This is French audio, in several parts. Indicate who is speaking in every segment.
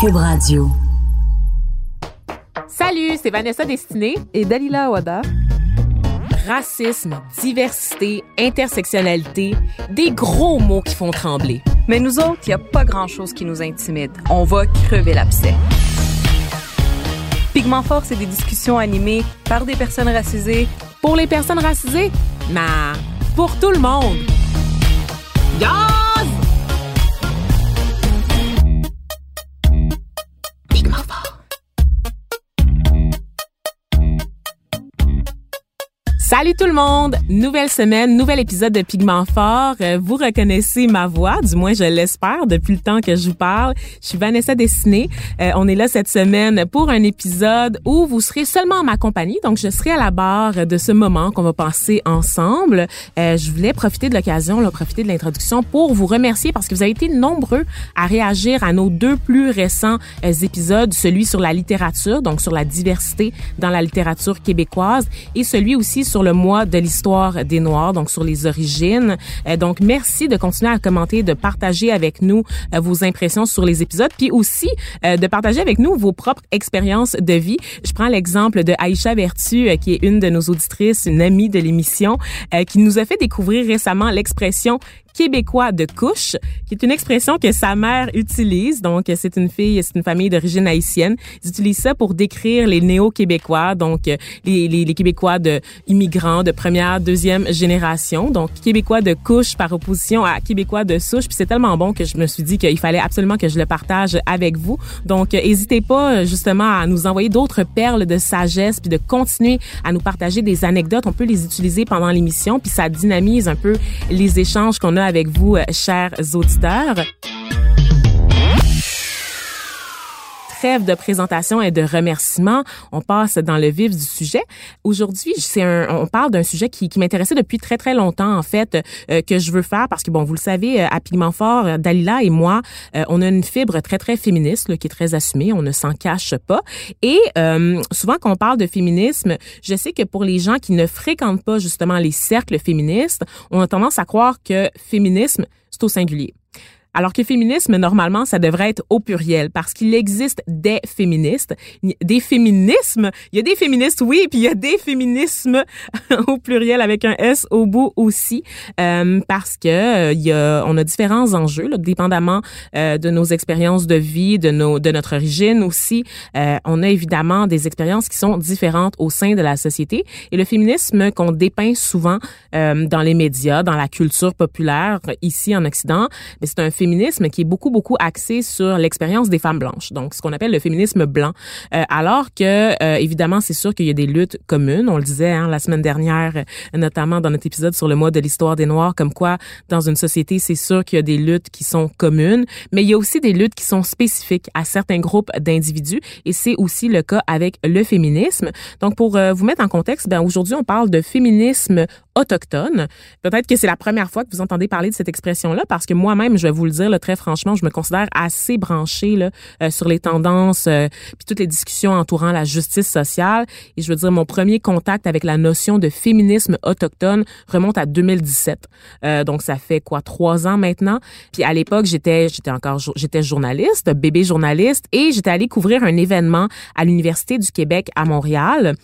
Speaker 1: Cube Radio.
Speaker 2: Salut, c'est Vanessa Destinée
Speaker 3: et Dalila Awada.
Speaker 2: Racisme, diversité, intersectionnalité, des gros mots qui font trembler.
Speaker 3: Mais nous autres, il n'y a pas grand-chose qui nous intimide. On va crever l'abcès. Pigment Fort, c'est des discussions animées par des personnes racisées.
Speaker 2: Pour les personnes racisées? Nah, pour tout le monde. Gaz! Salut tout le monde! Nouvelle semaine, nouvel épisode de Pigment Fort. Euh, vous reconnaissez ma voix, du moins je l'espère depuis le temps que je vous parle. Je suis Vanessa Dessiné. Euh, on est là cette semaine pour un épisode où vous serez seulement en ma compagnie. Donc je serai à la barre de ce moment qu'on va passer ensemble. Euh, je voulais profiter de l'occasion, profiter de l'introduction pour vous remercier parce que vous avez été nombreux à réagir à nos deux plus récents épisodes, celui sur la littérature, donc sur la diversité dans la littérature québécoise et celui aussi sur le mois de l'histoire des Noirs, donc sur les origines. Euh, donc, merci de continuer à commenter, de partager avec nous euh, vos impressions sur les épisodes, puis aussi euh, de partager avec nous vos propres expériences de vie. Je prends l'exemple de Aïcha Vertu, qui est une de nos auditrices, une amie de l'émission, qui nous a fait découvrir récemment l'expression québécois de couche, qui est une expression que sa mère utilise. Donc, c'est une fille, c'est une famille d'origine haïtienne. Ils utilisent ça pour décrire les néo-québécois, donc les, les, les Québécois de immigrants de première, deuxième génération. Donc, Québécois de couche par opposition à Québécois de souche. Puis c'est tellement bon que je me suis dit qu'il fallait absolument que je le partage avec vous. Donc, n'hésitez pas justement à nous envoyer d'autres perles de sagesse puis de continuer à nous partager des anecdotes. On peut les utiliser pendant l'émission puis ça dynamise un peu les échanges qu'on a avec vous, euh, chers auditeurs. Trêve de présentation et de remerciements, on passe dans le vif du sujet. Aujourd'hui, c'est un, on parle d'un sujet qui, qui m'intéressait depuis très très longtemps en fait euh, que je veux faire parce que bon, vous le savez, euh, à Pigment Fort, Dalila et moi, on a une fibre très très féministe qui est très assumée, on ne s'en cache pas. Et souvent quand on parle de féminisme, je sais que pour les gens qui ne fréquentent pas justement les cercles féministes, on a tendance à croire que féminisme c'est au singulier. Alors que féminisme, normalement, ça devrait être au pluriel parce qu'il existe des féministes, des féminismes? Il y a des féministes, oui, puis il y a des féminismes au pluriel avec un S au bout aussi euh, parce que euh, y a, on a différents enjeux, là, dépendamment euh, de nos expériences de vie, de nos, de notre origine aussi. on a évidemment des expériences qui sont différentes au sein de la société et le féminisme qu'on dépeint souvent dans les médias, dans la culture populaire ici en Occident, c'est un féminisme qui est beaucoup, beaucoup axé sur l'expérience des femmes blanches. Donc, ce qu'on appelle le féminisme blanc. Euh, alors que, euh, évidemment, c'est sûr qu'il y a des luttes communes. On le disait hein, la semaine dernière, notamment dans notre épisode sur le mois de l'histoire des Noirs, comme quoi, dans une société, c'est sûr qu'il y a des luttes qui sont communes, mais il y a aussi des luttes qui sont spécifiques à certains groupes d'individus. Et c'est aussi le cas avec le féminisme. Donc, pour euh, vous mettre en contexte, ben aujourd'hui, on parle de féminisme autochtone. Peut-être que c'est la première fois que vous entendez parler de cette expression-là, parce que moi-même, je vais vous le dire là, très franchement, je me considère assez branchée là, euh, sur les tendances euh, puis toutes les discussions entourant la justice sociale. Et je veux dire, mon premier contact avec la notion de féminisme autochtone remonte à 2017. Euh, donc ça fait quoi trois ans maintenant. Puis à l'époque, j'étais j'étais encore j'étais journaliste, bébé journaliste, et j'étais allée couvrir un événement à l'université du Québec à Montréal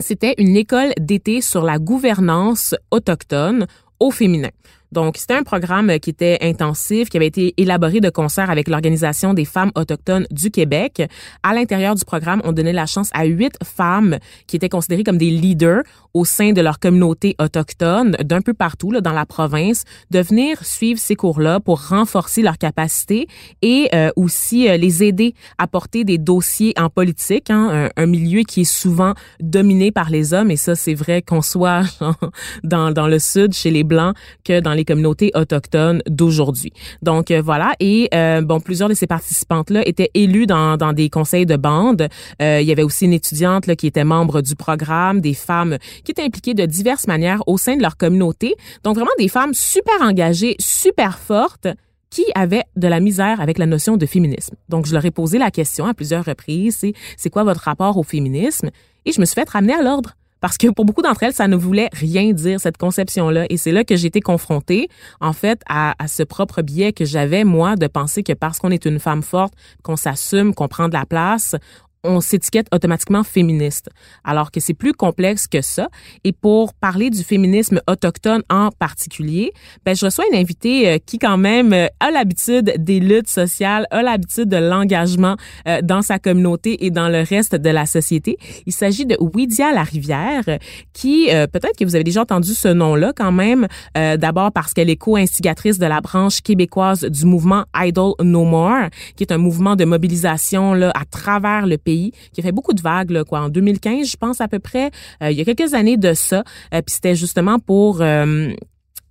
Speaker 2: c'était une école d'été sur la gouvernance autochtone au féminin. Donc, c'était un programme qui était intensif, qui avait été élaboré de concert avec l'Organisation des femmes autochtones du Québec. À l'intérieur du programme, on donnait la chance à huit femmes qui étaient considérées comme des leaders au sein de leur communauté autochtone d'un peu partout là, dans la province de venir suivre ces cours-là pour renforcer leurs capacités et euh, aussi euh, les aider à porter des dossiers en politique, hein, un, milieu qui est souvent dominé par les hommes et ça c'est vrai qu'on soit dans, dans le sud chez les blancs que dans les communautés autochtones d'aujourd'hui. Donc euh, voilà et euh, bon plusieurs de ces participantes là étaient élues dans, dans des conseils de bande. Euh, il y avait aussi une étudiante là, qui était membre du programme, des femmes qui étaient impliquées de diverses manières au sein de leur communauté. Donc vraiment des femmes super engagées, super fortes qui avaient de la misère avec la notion de féminisme. Donc, je leur ai posé la question à plusieurs reprises, c'est, c'est quoi votre rapport au féminisme? Et je me suis fait ramener à l'ordre parce que pour beaucoup d'entre elles, ça ne voulait rien dire, cette conception-là. Et c'est là que j'ai été confrontée, en fait, à, à ce propre biais que j'avais, moi, de penser que parce qu'on est une femme forte, qu'on s'assume, qu'on prend de la place, on s'étiquette automatiquement féministe, alors que c'est plus complexe que ça. Et pour parler du féminisme autochtone en particulier, ben, je reçois une invitée euh, qui quand même euh, a l'habitude des luttes sociales, a l'habitude de l'engagement euh, dans sa communauté et dans le reste de la société. Il s'agit de Widia Larivière, qui peut-être que vous avez déjà entendu ce nom-là quand même, d'abord parce qu'elle est co-instigatrice de la branche québécoise du mouvement Idle No More, qui est un mouvement de mobilisation là à travers le pays qui a fait beaucoup de vagues, quoi, en 2015, je pense à peu près. Euh, il y a quelques années de ça. Euh, puis c'était justement pour euh,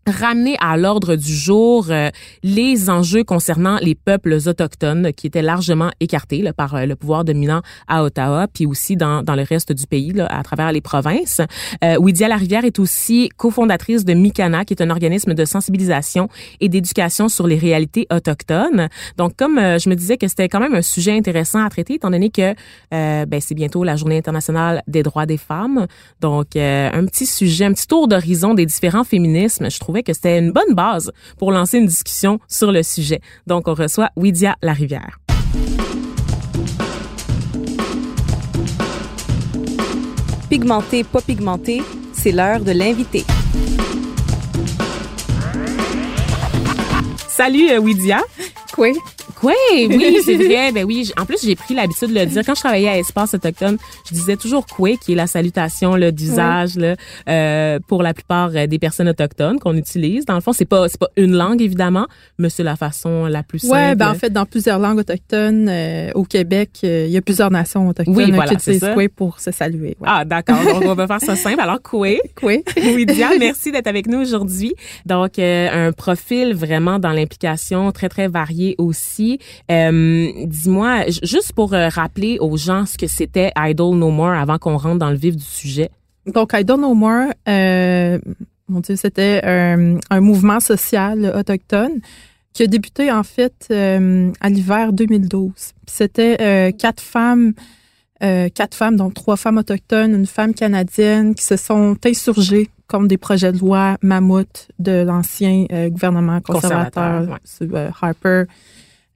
Speaker 2: ramener à l'ordre du jour euh, les enjeux concernant les peuples autochtones qui étaient largement écartés là, par euh, le pouvoir dominant à Ottawa, puis aussi dans, dans le reste du pays, là, à travers les provinces. Euh, Widia Larivière est aussi cofondatrice de Mikana, qui est un organisme de sensibilisation et d'éducation sur les réalités autochtones. Donc, comme euh, je me disais que c'était quand même un sujet intéressant à traiter, étant donné que ben, c'est bientôt la Journée internationale des droits des femmes. Donc, un petit sujet, un petit tour d'horizon des différents féminismes, je trouve que c'était une bonne base pour lancer une discussion sur le sujet. Donc, on reçoit Widia Larivière.
Speaker 3: Pigmenté, pas pigmenté, c'est l'heure de l'inviter.
Speaker 2: Salut, euh, Widia.
Speaker 3: Quoi?
Speaker 2: Oui, oui, c'est vrai. Ben oui, en plus j'ai pris l'habitude de le dire quand je travaillais à Espace autochtone, je disais toujours quoi qui est la salutation d'usage là euh, pour la plupart euh, des personnes autochtones qu'on utilise. Dans le fond, c'est pas c'est pas une langue évidemment, mais c'est la façon la plus simple.
Speaker 1: Ouais, ben en fait dans plusieurs langues autochtones euh, au Québec, euh, il y a plusieurs nations autochtones
Speaker 2: oui, voilà,
Speaker 1: qui utilisent quoi pour se saluer.
Speaker 2: Ouais. Ah, d'accord. Donc on va faire ça simple. Alors quoi
Speaker 1: Quoi
Speaker 2: Oui, Diane, merci d'être avec nous aujourd'hui. Donc un profil vraiment dans l'implication très très varié aussi euh, dis-moi, juste pour euh, rappeler aux gens ce que c'était Idle No More avant qu'on rentre dans le vif du sujet.
Speaker 1: Donc, Idle No More, euh, mon Dieu, c'était un, un, mouvement social autochtone qui a débuté en fait à l'hiver 2012. C'était quatre femmes, quatre femmes, donc trois femmes autochtones, une femme canadienne, qui se sont insurgées contre des projets de loi mammouth de l'ancien gouvernement conservateur, conservateur ouais. Harper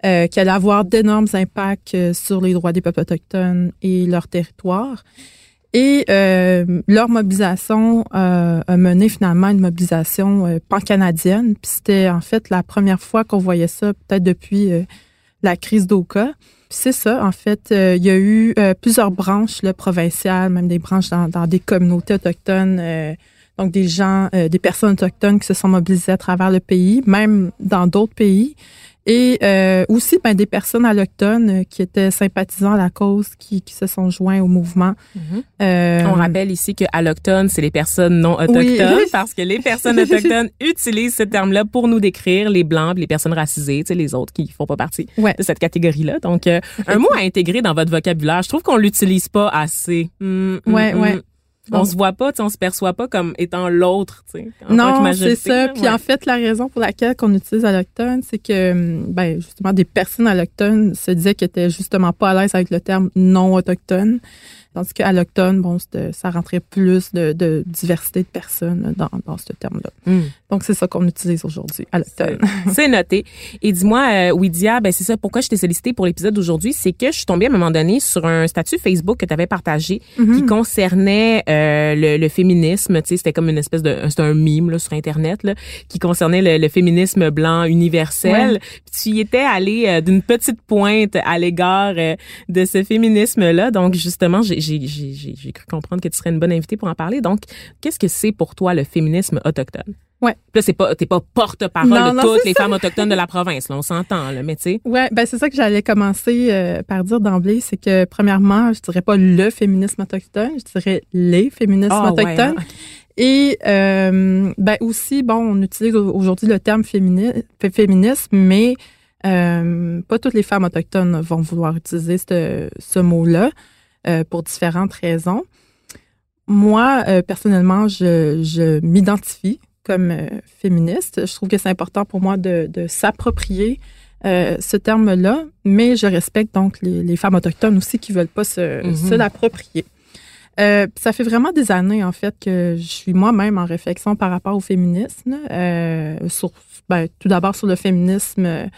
Speaker 1: euh, qui allait avoir d'énormes impacts euh, sur les droits des peuples autochtones et leur territoire. Et euh, leur mobilisation euh, a mené finalement une mobilisation euh, pan-canadienne. Puis c'était en fait la première fois qu'on voyait ça, peut-être depuis la crise d'Oka. c'est ça, en fait, il y a eu plusieurs branches là, provinciales, même des branches dans, dans des communautés autochtones. Donc des gens, des personnes autochtones qui se sont mobilisées à travers le pays, même dans d'autres pays. Et euh, aussi ben, des personnes allochtones euh, qui étaient sympathisants à la cause, qui, qui se sont joints au mouvement.
Speaker 2: Mm -hmm. euh, On rappelle ici que allochtones, c'est les personnes non autochtones, oui. parce que les personnes autochtones utilisent ce terme-là pour nous décrire les blancs, les personnes racisées, tu sais, les autres qui font pas partie
Speaker 1: ouais.
Speaker 2: de cette catégorie-là. Donc, euh, un mot à intégrer dans votre vocabulaire. Je trouve qu'on l'utilise pas assez.
Speaker 1: Mm, ouais, mm, ouais.
Speaker 2: On se voit pas, on se perçoit pas comme étant l'autre, tu sais.
Speaker 1: Non, c'est ça. Puis ouais. en fait, la raison pour laquelle qu'on utilise allochtone, c'est que, ben, justement, des personnes allochtones se disaient qu'elles étaient justement pas à l'aise avec le terme non autochtone. Tandis qu'à l'octone, bon, ça rentrait plus de, de, diversité de personnes dans, dans ce terme-là. Mm. Donc, c'est ça qu'on utilise aujourd'hui, à l'octone.
Speaker 2: C'est noté. Et dis-moi, euh, Widia, ben c'est ça, pourquoi je t'ai sollicité pour l'épisode d'aujourd'hui, c'est que je suis tombée à un moment donné sur un statut Facebook que tu avais partagé mm -hmm. qui concernait euh, le, le, féminisme. Tu sais, c'était comme une espèce de... C'était un mime là, sur Internet là, qui concernait le, le féminisme blanc universel.
Speaker 1: Ouais.
Speaker 2: Puis tu y étais allé euh, d'une petite pointe à l'égard euh, de ce féminisme-là. Donc, justement, j'ai j'ai cru comprendre que tu serais une bonne invitée pour en parler. Donc, qu'est-ce que c'est pour toi le féminisme autochtone?
Speaker 1: Ouais.
Speaker 2: Là, c'est pas, t'es pas porte-parole de toutes les ça. femmes autochtones de la province, là, on s'entend, là, mais tu sais.
Speaker 1: Ouais, ben c'est ça que j'allais commencer euh, par dire d'emblée, c'est que premièrement, je dirais pas le féminisme autochtone, je dirais les féminismes
Speaker 2: oh,
Speaker 1: autochtones.
Speaker 2: Ouais,
Speaker 1: Et euh, ben aussi, bon, on utilise aujourd'hui le terme fémini féminisme, mais euh, pas toutes les femmes autochtones vont vouloir utiliser ce, ce mot-là. Euh, pour différentes raisons. Moi, euh, personnellement, je, je m'identifie comme euh, féministe. Je trouve que c'est important pour moi de, de s'approprier ce terme-là, mais je respecte donc les, les, femmes autochtones aussi qui veulent pas se, mm -hmm. se l'approprier. Euh, ça fait vraiment des années, en fait, que je suis moi-même en réflexion par rapport au féminisme. Euh, sur, ben, tout d'abord sur le féminisme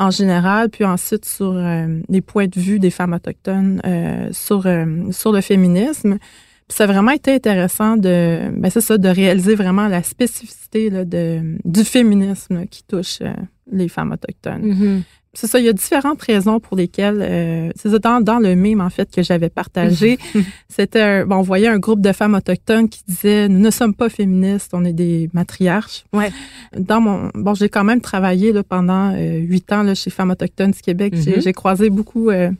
Speaker 1: en général, puis ensuite sur euh, les points de vue des femmes autochtones euh, sur, sur le féminisme. Puis ça a vraiment été intéressant de, ben c'est ça, de réaliser vraiment la spécificité là, de, du féminisme qui touche les femmes autochtones.
Speaker 2: Mm-hmm
Speaker 1: c'est ça, il y a différentes raisons pour lesquelles, euh, c'est dans, dans le mime en fait que j'avais partagé, c'était, bon, on voyait un groupe de femmes autochtones qui disaient, nous ne sommes pas féministes, on est des matriarches.
Speaker 2: Ouais.
Speaker 1: Dans mon, bon, j'ai quand même travaillé là, pendant euh, huit ans là, chez Femmes autochtones du Québec.
Speaker 2: Mm-hmm.
Speaker 1: J'ai croisé beaucoup euh,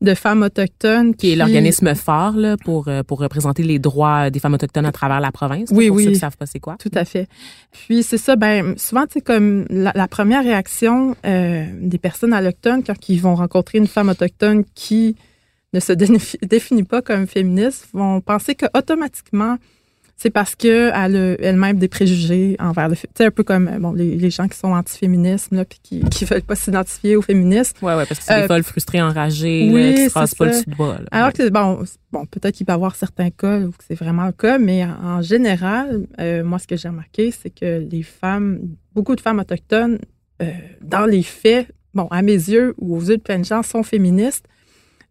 Speaker 1: de femmes autochtones.
Speaker 2: Qui est l'organisme phare là, pour, euh, pour représenter les droits des femmes autochtones à travers la province.
Speaker 1: Oui,
Speaker 2: pour
Speaker 1: oui.
Speaker 2: Ceux qui savent pas c'est quoi.
Speaker 1: Tout à fait. Puis c'est ça, ben souvent, c'est comme la, la, première réaction euh, des personnes autochtones quand ils vont rencontrer une femme autochtone qui ne se définit pas comme féministe, vont penser que automatiquement c'est parce que elle a elle-même des préjugés envers le sais un peu comme bon les, les gens qui sont anti-féminisme là puis qui qui veulent pas s'identifier au féminisme.
Speaker 2: Ouais ouais parce que c'est euh, des folles frustrées enragées
Speaker 1: oui,
Speaker 2: là, qui se rasent pas le dessus de bras. Là.
Speaker 1: Alors que bon bon peut-être qu'il peut y avoir certains cas où c'est vraiment le cas mais en, en général euh, moi ce que j'ai remarqué c'est que les femmes beaucoup de femmes autochtones euh, dans les faits bon à mes yeux ou aux yeux de plein de gens sont féministes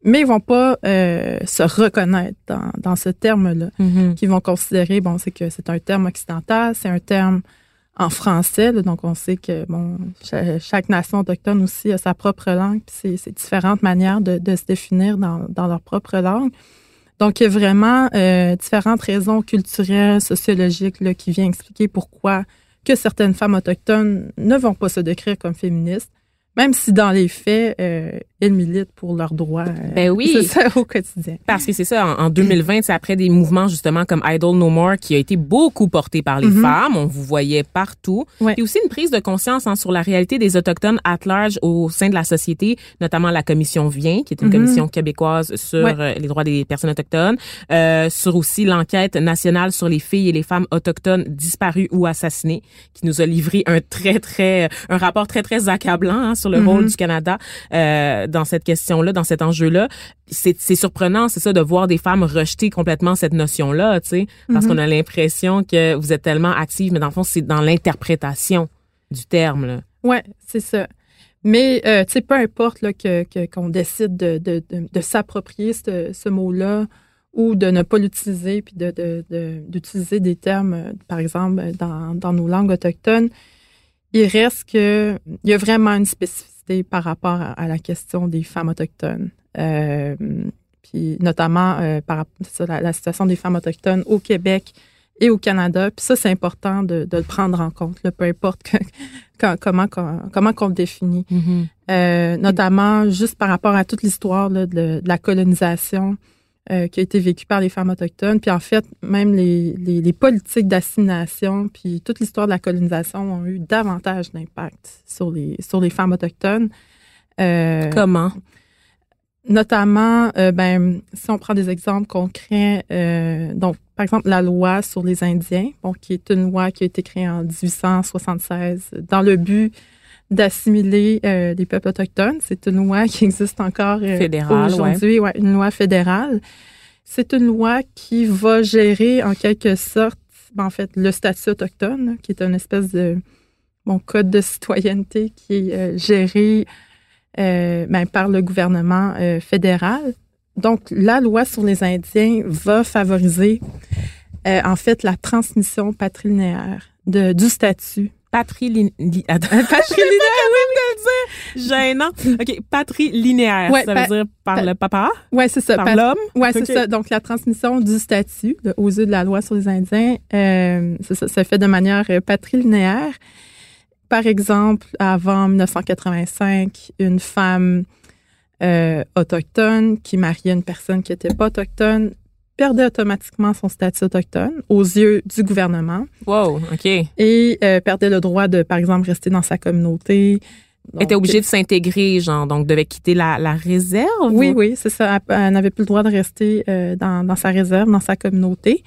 Speaker 1: mais ils vont pas euh, se reconnaître dans, dans ce terme-là,
Speaker 2: mm -hmm.
Speaker 1: qu'ils vont considérer, bon, c'est que c'est un terme occidental, c'est un terme en français, là, donc on sait que bon, chaque, chaque, nation autochtone aussi a sa propre langue, puis c'est différentes manières de, de, se définir dans, dans leur propre langue. Donc, il y a vraiment euh, différentes raisons culturelles, sociologiques là, qui viennent expliquer pourquoi que certaines femmes autochtones ne vont pas se décrire comme féministes même si dans les faits, euh, elles militent pour leurs droits. Euh,
Speaker 2: ben oui.
Speaker 1: C'est ça au quotidien.
Speaker 2: Parce que c'est ça, en, en 2020, c'est après des mouvements justement comme Idle No More qui a été beaucoup porté par les
Speaker 1: Mhm.
Speaker 2: mm -hmm. femmes. On vous voyait partout.
Speaker 1: Ouais.
Speaker 2: Et aussi une prise de conscience hein, sur la réalité des Autochtones at large au sein de la société, notamment la commission Vient, qui est une
Speaker 1: Mhm.
Speaker 2: commission québécoise sur
Speaker 1: Ouais.
Speaker 2: euh, les droits des personnes autochtones, euh, sur aussi l'enquête nationale sur les filles et les femmes autochtones disparues ou assassinées, qui nous a livré un très, très, un rapport très, très accablant hein, sur le
Speaker 1: Mhm.
Speaker 2: rôle du Canada euh, dans cette question-là, dans cet enjeu-là. C'est surprenant, c'est ça, de voir des femmes rejeter complètement cette notion-là, tu sais, parce
Speaker 1: Mhm.
Speaker 2: qu'on a l'impression que vous êtes tellement active, mais dans le fond, c'est dans l'interprétation du terme. Là.
Speaker 1: Ouais, c'est ça. Mais euh, tu sais, peu importe là, que qu'on décide de, de, de, de s'approprier ce, ce mot-là ou de ne pas l'utiliser, puis de d'utiliser de, des termes, euh, par exemple, dans, dans nos langues autochtones, il reste que il y a vraiment une spécificité par rapport à, à la question des femmes autochtones. Euh, puis notamment euh, par la, la, situation des femmes autochtones au Québec et au Canada. Puis ça, c'est important de, de, le prendre en compte, là, peu importe que, comment, comment qu'on le définit.
Speaker 2: Mm -hmm.
Speaker 1: euh, notamment juste par rapport à toute l'histoire de, de, la colonisation euh, qui a été vécue par les femmes autochtones. Puis en fait, même les, les, les politiques d'assimilation, puis toute l'histoire de la colonisation ont eu davantage d'impact sur les, sur les femmes autochtones.
Speaker 2: Euh, Comment?
Speaker 1: Notamment, euh, ben, si on prend des exemples concrets, donc par exemple la loi sur les Indiens, bon, qui est une loi qui a été créée en 1876 dans le but d'assimiler euh, les peuples autochtones. C'est une loi qui existe encore aujourd'hui, ouais. ouais. une loi fédérale. C'est une loi qui va gérer en quelque sorte, ben, en fait, le statut autochtone, qui est une espèce de bon code de citoyenneté qui est euh, géré euh, ben, par le gouvernement euh, fédéral. Donc, la loi sur les Indiens va favoriser, euh, en fait, la transmission patrilinéaire de, du statut.
Speaker 2: Patrilinéaire. patrilinéaire, oui, de le dire. Gênant. OK. Ouais, ça veut dire par le papa?
Speaker 1: Oui, c'est ça.
Speaker 2: Par l'homme?
Speaker 1: Oui, c'est ça. Donc, la transmission du statut aux yeux de la loi sur les Indiens, euh, ça, ça fait de manière patrilinéaire. Par exemple, avant 1985, une femme euh, autochtone qui mariait une personne qui n'était pas autochtone perdait automatiquement son statut autochtone aux yeux du gouvernement.
Speaker 2: Wow, OK.
Speaker 1: Et euh, perdait le droit de, par exemple, rester dans sa communauté.
Speaker 2: Donc, était obligée de s'intégrer, genre, donc devait quitter la, la réserve?
Speaker 1: Oui, oui, c'est ça. Elle, elle n'avait plus le droit de rester euh, dans, dans sa réserve, dans sa communauté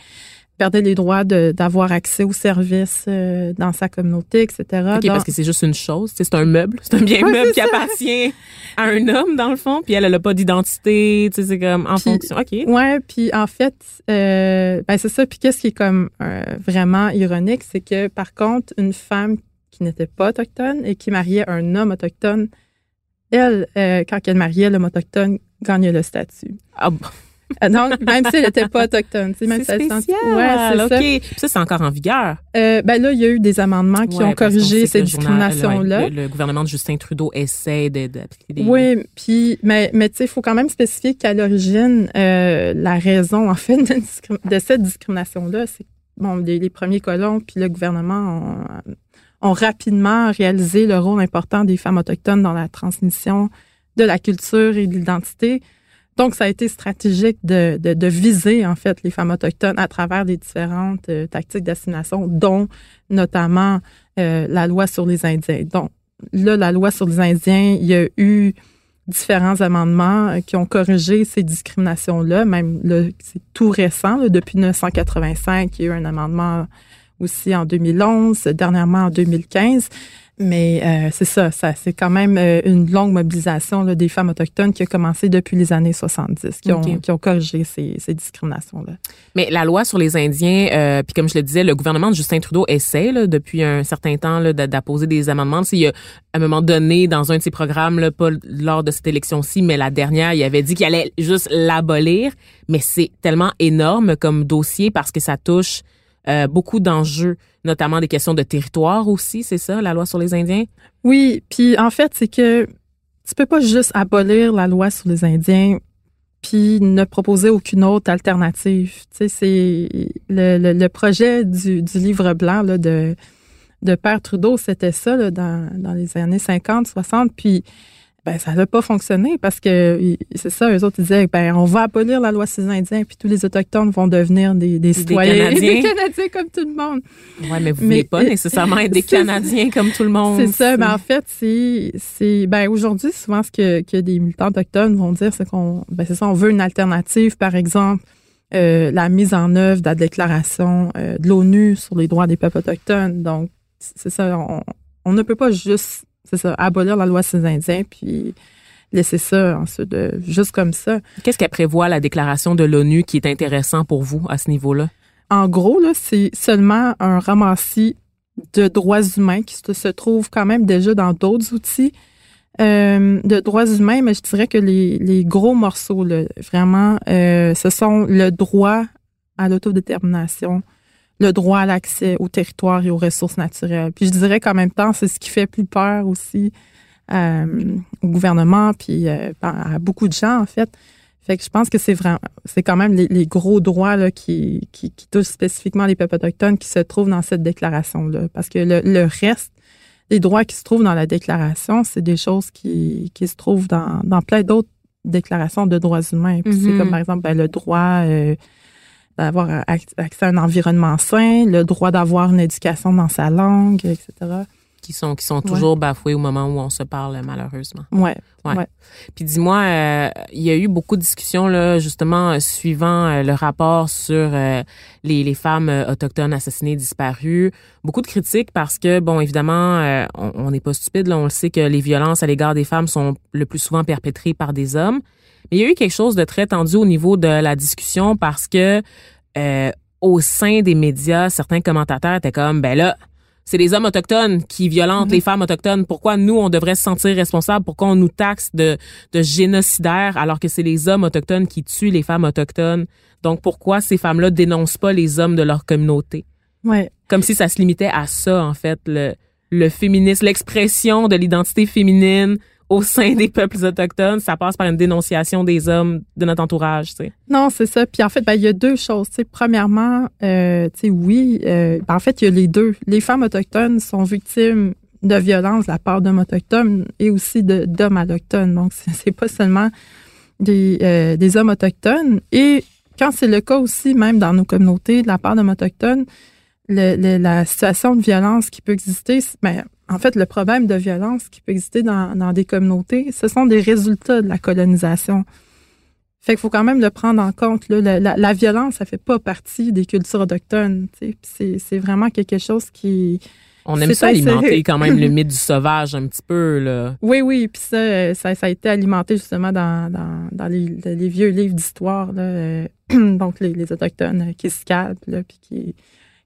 Speaker 1: perdait les droits d'avoir accès aux services euh, dans sa communauté, etc.
Speaker 2: OK, Donc, parce que c'est juste une chose, c'est un meuble, c'est un bien
Speaker 1: ouais,
Speaker 2: meuble qui
Speaker 1: ça.
Speaker 2: appartient à un homme dans le fond, puis elle elle a pas d'identité, tu sais c'est comme en
Speaker 1: Puis-
Speaker 2: fonction. OK.
Speaker 1: Ouais, puis en fait, euh, ben c'est ça. Puis qu'est-ce qui est comme euh, vraiment ironique, c'est que par contre, une femme qui n'était pas autochtone et qui mariait un homme autochtone, elle, quand elle mariait l'homme autochtone, gagnait le statut.
Speaker 2: Ah, bon.
Speaker 1: Euh, Donc, même si elle n'était pas autochtone, même si elle
Speaker 2: spécial.
Speaker 1: Ouais, c'est
Speaker 2: OK.
Speaker 1: ça.
Speaker 2: Ça c'est encore en vigueur.
Speaker 1: Euh, ben là, il y a eu des amendements qui
Speaker 2: Ouais,
Speaker 1: ont corrigé
Speaker 2: que
Speaker 1: ces
Speaker 2: le journal-
Speaker 1: discriminations-là.
Speaker 2: Le, le gouvernement de Justin Trudeau essaie d'appliquer des
Speaker 1: Oui, puis mais mais tu sais, il faut quand même spécifier qu'à l'origine, euh, la raison en fait de, cette discrimination-là, c'est bon les, les premiers colons puis le gouvernement ont, ont rapidement réalisé le rôle important des femmes autochtones dans la transmission de la culture et de l'identité. Donc, ça a été stratégique de, de, de viser, en fait, les femmes autochtones à travers des différentes euh, tactiques d'assimilation, dont notamment euh, la loi sur les Indiens. Donc, là, la loi sur les Indiens, il y a eu différents amendements euh, qui ont corrigé ces discriminations-là. Même, c'est tout récent, là, depuis 1985, il y a eu un amendement aussi en 2011, dernièrement en 2015. Mais euh, c'est ça, ça c'est quand même euh, une longue mobilisation là, des femmes autochtones qui a commencé depuis les années 70, qui ont, qui ont corrigé ces, ces discriminations-là.
Speaker 2: Mais la loi sur les Indiens, euh, puis comme je le disais, le gouvernement de Justin Trudeau essaie là, depuis un certain temps d'apposer des amendements. Il y a à un moment donné, dans un de ses programmes, là, pas lors de cette élection-ci, mais la dernière, il avait dit qu'il allait juste l'abolir. Mais c'est tellement énorme comme dossier parce que ça touche euh, beaucoup d'enjeux, notamment des questions de territoire aussi, c'est ça, la loi sur les Indiens?
Speaker 1: Oui, puis en fait, c'est que tu peux pas juste abolir la loi sur les Indiens puis ne proposer aucune autre alternative. Tu sais, c'est le, projet du, livre blanc là, de, de Père Trudeau, c'était ça dans, dans les années 50, 60, puis ben ça n'a pas fonctionné parce que c'est ça, eux autres ils disaient ben on va abolir la loi sur les Indiens puis tous les autochtones vont devenir des, des citoyens,
Speaker 2: Canadiens.
Speaker 1: des Canadiens comme tout le monde.
Speaker 2: Ouais, mais vous voulez pas nécessairement être des Canadiens comme tout le monde.
Speaker 1: C'est ça, mais en fait, c'est, c'est, ben aujourd'hui, souvent ce que, que des militants autochtones vont dire, c'est qu'on, ben c'est ça, on veut une alternative, par exemple, euh, la mise en œuvre de la déclaration euh, de l'ONU sur les droits des peuples autochtones. Donc, c'est ça, on, on ne peut pas juste, c'est ça, abolir la loi Indiens puis laisser ça ensuite euh, juste comme ça.
Speaker 2: Qu'est-ce qu'elle prévoit la déclaration de l'ONU qui est intéressant pour vous à ce niveau-là?
Speaker 1: En gros, là, c'est seulement un ramassis de droits humains qui se, se trouve quand même déjà dans d'autres outils euh, de droits humains, mais je dirais que les, les gros morceaux, là, vraiment, euh, ce sont le droit à l'autodétermination, le droit à l'accès au territoire et aux ressources naturelles. Puis je dirais qu'en même temps, c'est ce qui fait plus peur aussi euh, au gouvernement, puis euh, à beaucoup de gens, en fait. Fait que je pense que c'est vraiment, c'est quand même les, les gros droits là, qui, qui, qui touchent spécifiquement les peuples autochtones qui se trouvent dans cette déclaration-là. Parce que le, le reste des droits qui se trouvent dans la déclaration, c'est des choses qui, qui se trouvent dans, dans plein d'autres déclarations de droits humains. Puis C'est
Speaker 2: Mhm.
Speaker 1: comme par exemple ben, le droit euh, d'avoir ac- accès à un environnement sain, le droit d'avoir une éducation dans sa langue, etc.
Speaker 2: Qui sont, qui sont toujours bafoués au moment où on se parle, malheureusement.
Speaker 1: Ouais.
Speaker 2: Ouais.
Speaker 1: Ouais.
Speaker 2: Puis dis-moi, euh, il y a eu beaucoup de discussions là, justement euh, suivant euh, le rapport sur euh, les, les femmes euh, autochtones assassinées disparues. Beaucoup de critiques parce que bon, évidemment, euh, on on n'est pas stupide, là, on le sait que les violences à l'égard des femmes sont le plus souvent perpétrées par des hommes. Mais il y a eu quelque chose de très tendu au niveau de la discussion parce que euh, au sein des médias, certains commentateurs étaient comme ben là, c'est les hommes autochtones qui violentent les femmes autochtones. Pourquoi nous, on devrait se sentir responsables? Pourquoi on nous taxe de, de génocidaires alors que c'est les hommes autochtones qui tuent les femmes autochtones? Donc, pourquoi ces femmes-là dénoncent pas les hommes de leur communauté?
Speaker 1: Ouais.
Speaker 2: Comme si ça se limitait à ça, en fait, le, le féminisme, l'expression de l'identité féminine au sein des peuples autochtones, ça passe par une dénonciation des hommes de notre entourage, tu.
Speaker 1: Non, c'est ça. Puis en fait, ben, il y a deux choses. Premièrement, euh, oui, euh, ben, en fait, il y a les deux. Les femmes autochtones sont victimes de violences de la part d'hommes autochtones et aussi d'hommes allochtones. Donc, c'est pas seulement des, euh, des hommes autochtones. Et quand c'est le cas aussi, même dans nos communautés, de la part d'hommes autochtones, le, la situation de violence qui peut exister, ben, en fait, le problème de violence qui peut exister dans, dans des communautés, ce sont des résultats de la colonisation. Fait qu'il faut quand même le prendre en compte. Là. La, la- la violence, ça fait pas partie des cultures autochtones. C'est vraiment quelque chose qui,
Speaker 2: On aime ça alimenter quand même le mythe du sauvage un petit peu, là.
Speaker 1: Oui, oui, puis ça, euh, ça, ça a été alimenté justement dans, dans, dans les, vieux livres d'histoire, euh, donc les, les Autochtones qui là, puis qui,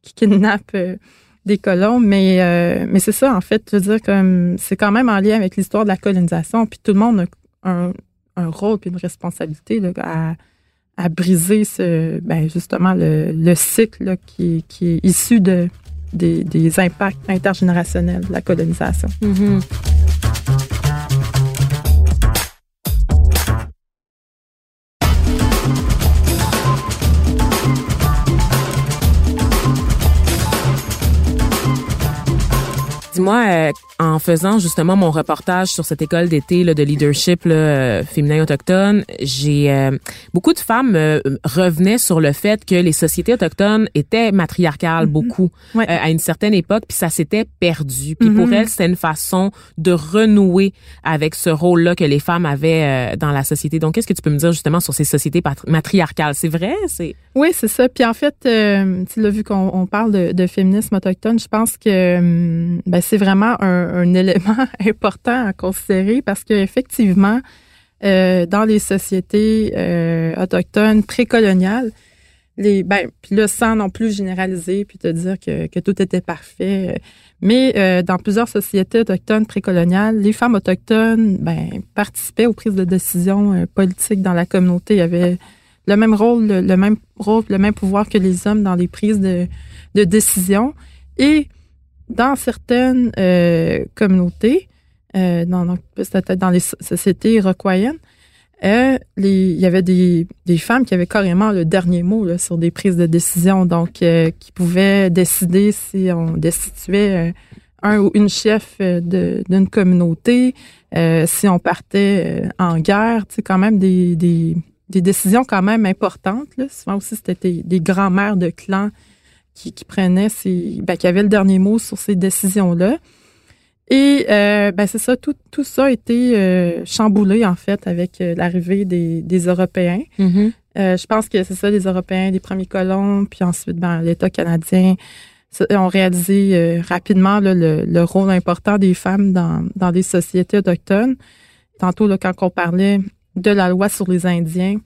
Speaker 1: qui kidnappent euh, des colons. Mais, euh, mais c'est ça, en fait, je veux dire, comme c'est quand même en lien avec l'histoire de la colonisation, puis tout le monde a un, un rôle puis une responsabilité à, à briser ce, ben, justement le, le cycle qui, qui est issu de, des, des impacts intergénérationnels de la colonisation.
Speaker 2: Mhm. Dis-moi, euh, en faisant justement mon reportage sur cette école d'été là, de leadership là, euh, féminin autochtone, j'ai euh, beaucoup de femmes euh, revenaient sur le fait que les sociétés autochtones étaient matriarcales
Speaker 1: Mhm.
Speaker 2: beaucoup
Speaker 1: Ouais.
Speaker 2: euh, à une certaine époque, puis ça s'était perdu. Puis pour
Speaker 1: Mhm.
Speaker 2: elles, c'était une façon de renouer avec ce rôle-là que les femmes avaient dans la société. Donc, qu'est-ce que tu peux me dire justement sur ces sociétés matriarcales? C'est vrai? C'est
Speaker 1: Oui, c'est ça. Puis en fait, tu l'as vu qu'on on parle de, de féminisme autochtone, je pense que hum, ben, c'est vraiment un, élément important à considérer parce qu'effectivement, euh, dans les sociétés euh, autochtones précoloniales, les ben non plus généraliser puis te dire que, que tout était parfait euh, mais dans plusieurs sociétés autochtones précoloniales les femmes autochtones ben participaient aux prises de décision politiques dans la communauté. Il y avait le même rôle le, le même rôle le même pouvoir que les hommes dans les prises de, de décision. Et dans certaines euh, communautés euh, dans, dans, les so- sociétés iroquoiennes euh, les, il y avait des, des femmes qui avaient carrément le dernier mot là, sur des prises de décision, donc euh, qui pouvaient décider si on destituait euh, un ou une chef euh, d'une communauté, si on partait en guerre, tu sais, quand même des, des, des décisions quand même importantes. Là. Souvent aussi, c'était des, des grands-mères de clans qui, ces, ben, qui avaient le dernier mot sur ces décisions-là. Et euh, ben c'est ça, tout, tout ça a été euh, chamboulé en fait avec euh, l'arrivée des, des Européens.
Speaker 2: Mhm.
Speaker 1: Euh, je pense que c'est ça, les Européens, les premiers colons, puis ensuite ben, l'État canadien ont réalisé rapidement là, le, le rôle important des femmes dans, dans les sociétés autochtones. Tantôt, là, quand on parlait de la loi sur les Indiens,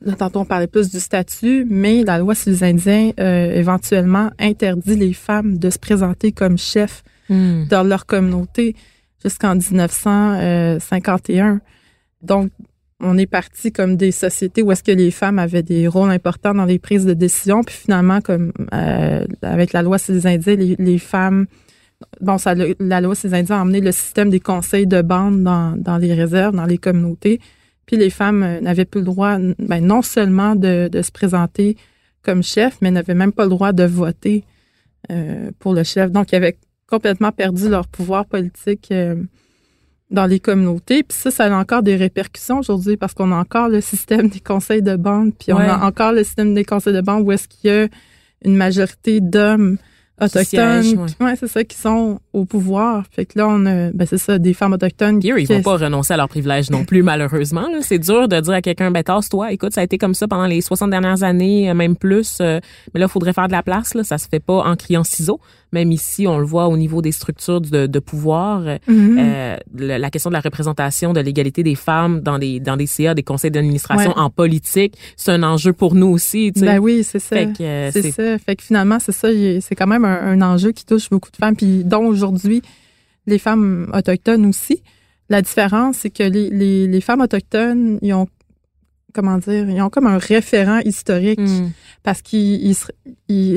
Speaker 1: là, tantôt on parlait plus du statut, mais la loi sur les Indiens euh, éventuellement interdit les femmes de se présenter comme chefs
Speaker 2: Mhm.
Speaker 1: dans leur communauté jusqu'en 1951. Donc, on est parti comme des sociétés où est-ce que les femmes avaient des rôles importants dans les prises de décision, puis finalement, comme euh, avec la loi sur les Indiens, les, les femmes, bon, ça, la loi sur les Indiens a emmené le système des conseils de bande dans, dans les réserves, dans les communautés, puis les femmes euh, n'avaient plus le droit, ben, non seulement de, de se présenter comme chef, mais n'avaient même pas le droit de voter euh, pour le chef. Donc, il y avait complètement perdu leur pouvoir politique euh, dans les communautés. Puis ça, ça a encore des répercussions aujourd'hui parce qu'on a encore le système des conseils de bande, puis on a encore le système des conseils de bande où est-ce qu'il y a une majorité d'hommes autochtones,
Speaker 2: siègent, ouais.
Speaker 1: c'est ça, qui sont au pouvoir. Fait que là, on a, ben c'est ça, des femmes autochtones.
Speaker 2: Here, ils vont pas renoncer à leurs privilèges non plus, malheureusement. là. C'est dur de dire à quelqu'un, ben tasse-toi. Écoute, ça a été comme ça pendant les 60 dernières années, euh, même plus. euh, mais là, il faudrait faire de la place. Là. Ça se fait pas en criant ciseaux. Même ici, on le voit au niveau des structures de, de pouvoir. euh,
Speaker 1: Mhm.
Speaker 2: euh, la question de la représentation de l'égalité des femmes dans des dans des CA, des conseils d'administration
Speaker 1: Ouais.
Speaker 2: en politique, c'est un enjeu pour nous aussi. Tu sais.
Speaker 1: Ben oui, c'est ça.
Speaker 2: Fait que,
Speaker 1: C'est ça. Fait que finalement, c'est ça. C'est quand même un, un enjeu qui touche beaucoup de femmes, puis dont aujourd'hui les femmes autochtones aussi. La différence, c'est que les, les, les femmes autochtones, ils ont comment dire, ils ont comme un référent historique
Speaker 2: Hmm.
Speaker 1: parce qu'ils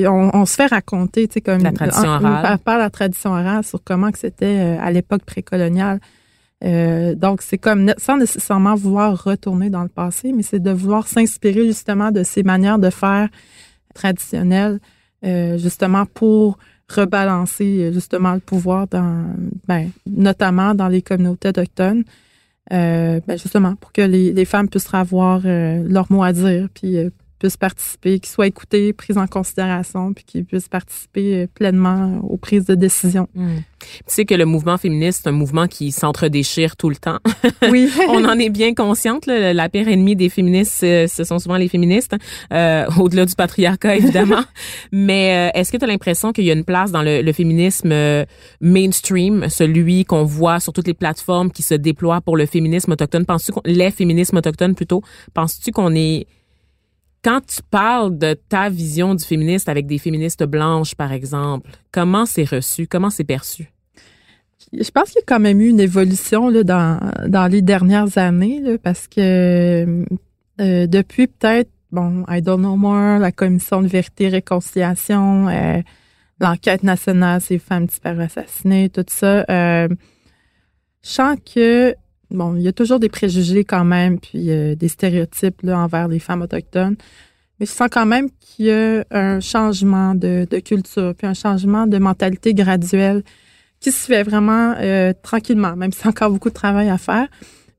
Speaker 1: on, on se fait raconter, tu sais, comme
Speaker 2: La tradition
Speaker 1: en-
Speaker 2: orale.
Speaker 1: Par, la tradition orale sur comment que c'était euh, à l'époque précoloniale. Euh, donc, c'est comme sans nécessairement vouloir retourner dans le passé, mais c'est de vouloir s'inspirer justement de ces manières de faire traditionnelles, euh, justement pour rebalancer euh, justement le pouvoir dans, ben, notamment dans les communautés autochtones. Euh, ben justement pour que les, les femmes puissent avoir euh, leur mot à dire puis euh, puissent participer, qu'ils soient écoutés, pris en considération, puis qu'ils puissent participer pleinement aux prises de décision.
Speaker 2: Hmm. Tu sais que le mouvement féministe, c'est un mouvement qui s'entre-déchire tout le temps.
Speaker 1: Oui.
Speaker 2: On en est bien consciente. Là. La pire ennemie des féministes, ce sont souvent les féministes, euh, au-delà du patriarcat, évidemment. Mais euh, est-ce que tu as l'impression qu'il y a une place dans le, le féminisme euh, mainstream, celui qu'on voit sur toutes les plateformes qui se déploient pour le féminisme autochtone? Penses-tu qu'on, les féminismes autochtones plutôt, penses-tu qu'on est quand tu parles de ta vision du féministe avec des féministes blanches, par exemple, comment c'est reçu? Comment c'est perçu?
Speaker 1: Je pense qu'il y a quand même eu une évolution là, dans, dans les dernières années parce que euh, depuis peut-être, bon, I don't know more, la commission de vérité et réconciliation, euh, l'enquête nationale sur les femmes disparues assassinées, tout ça, euh, je sens que bon, il y a toujours des préjugés quand même, puis euh, des stéréotypes là, envers les femmes autochtones. Mais je sens quand même qu'il y a un changement de, culture, puis un changement de mentalité graduelle qui se fait vraiment euh, tranquillement, même si encore beaucoup de travail à faire.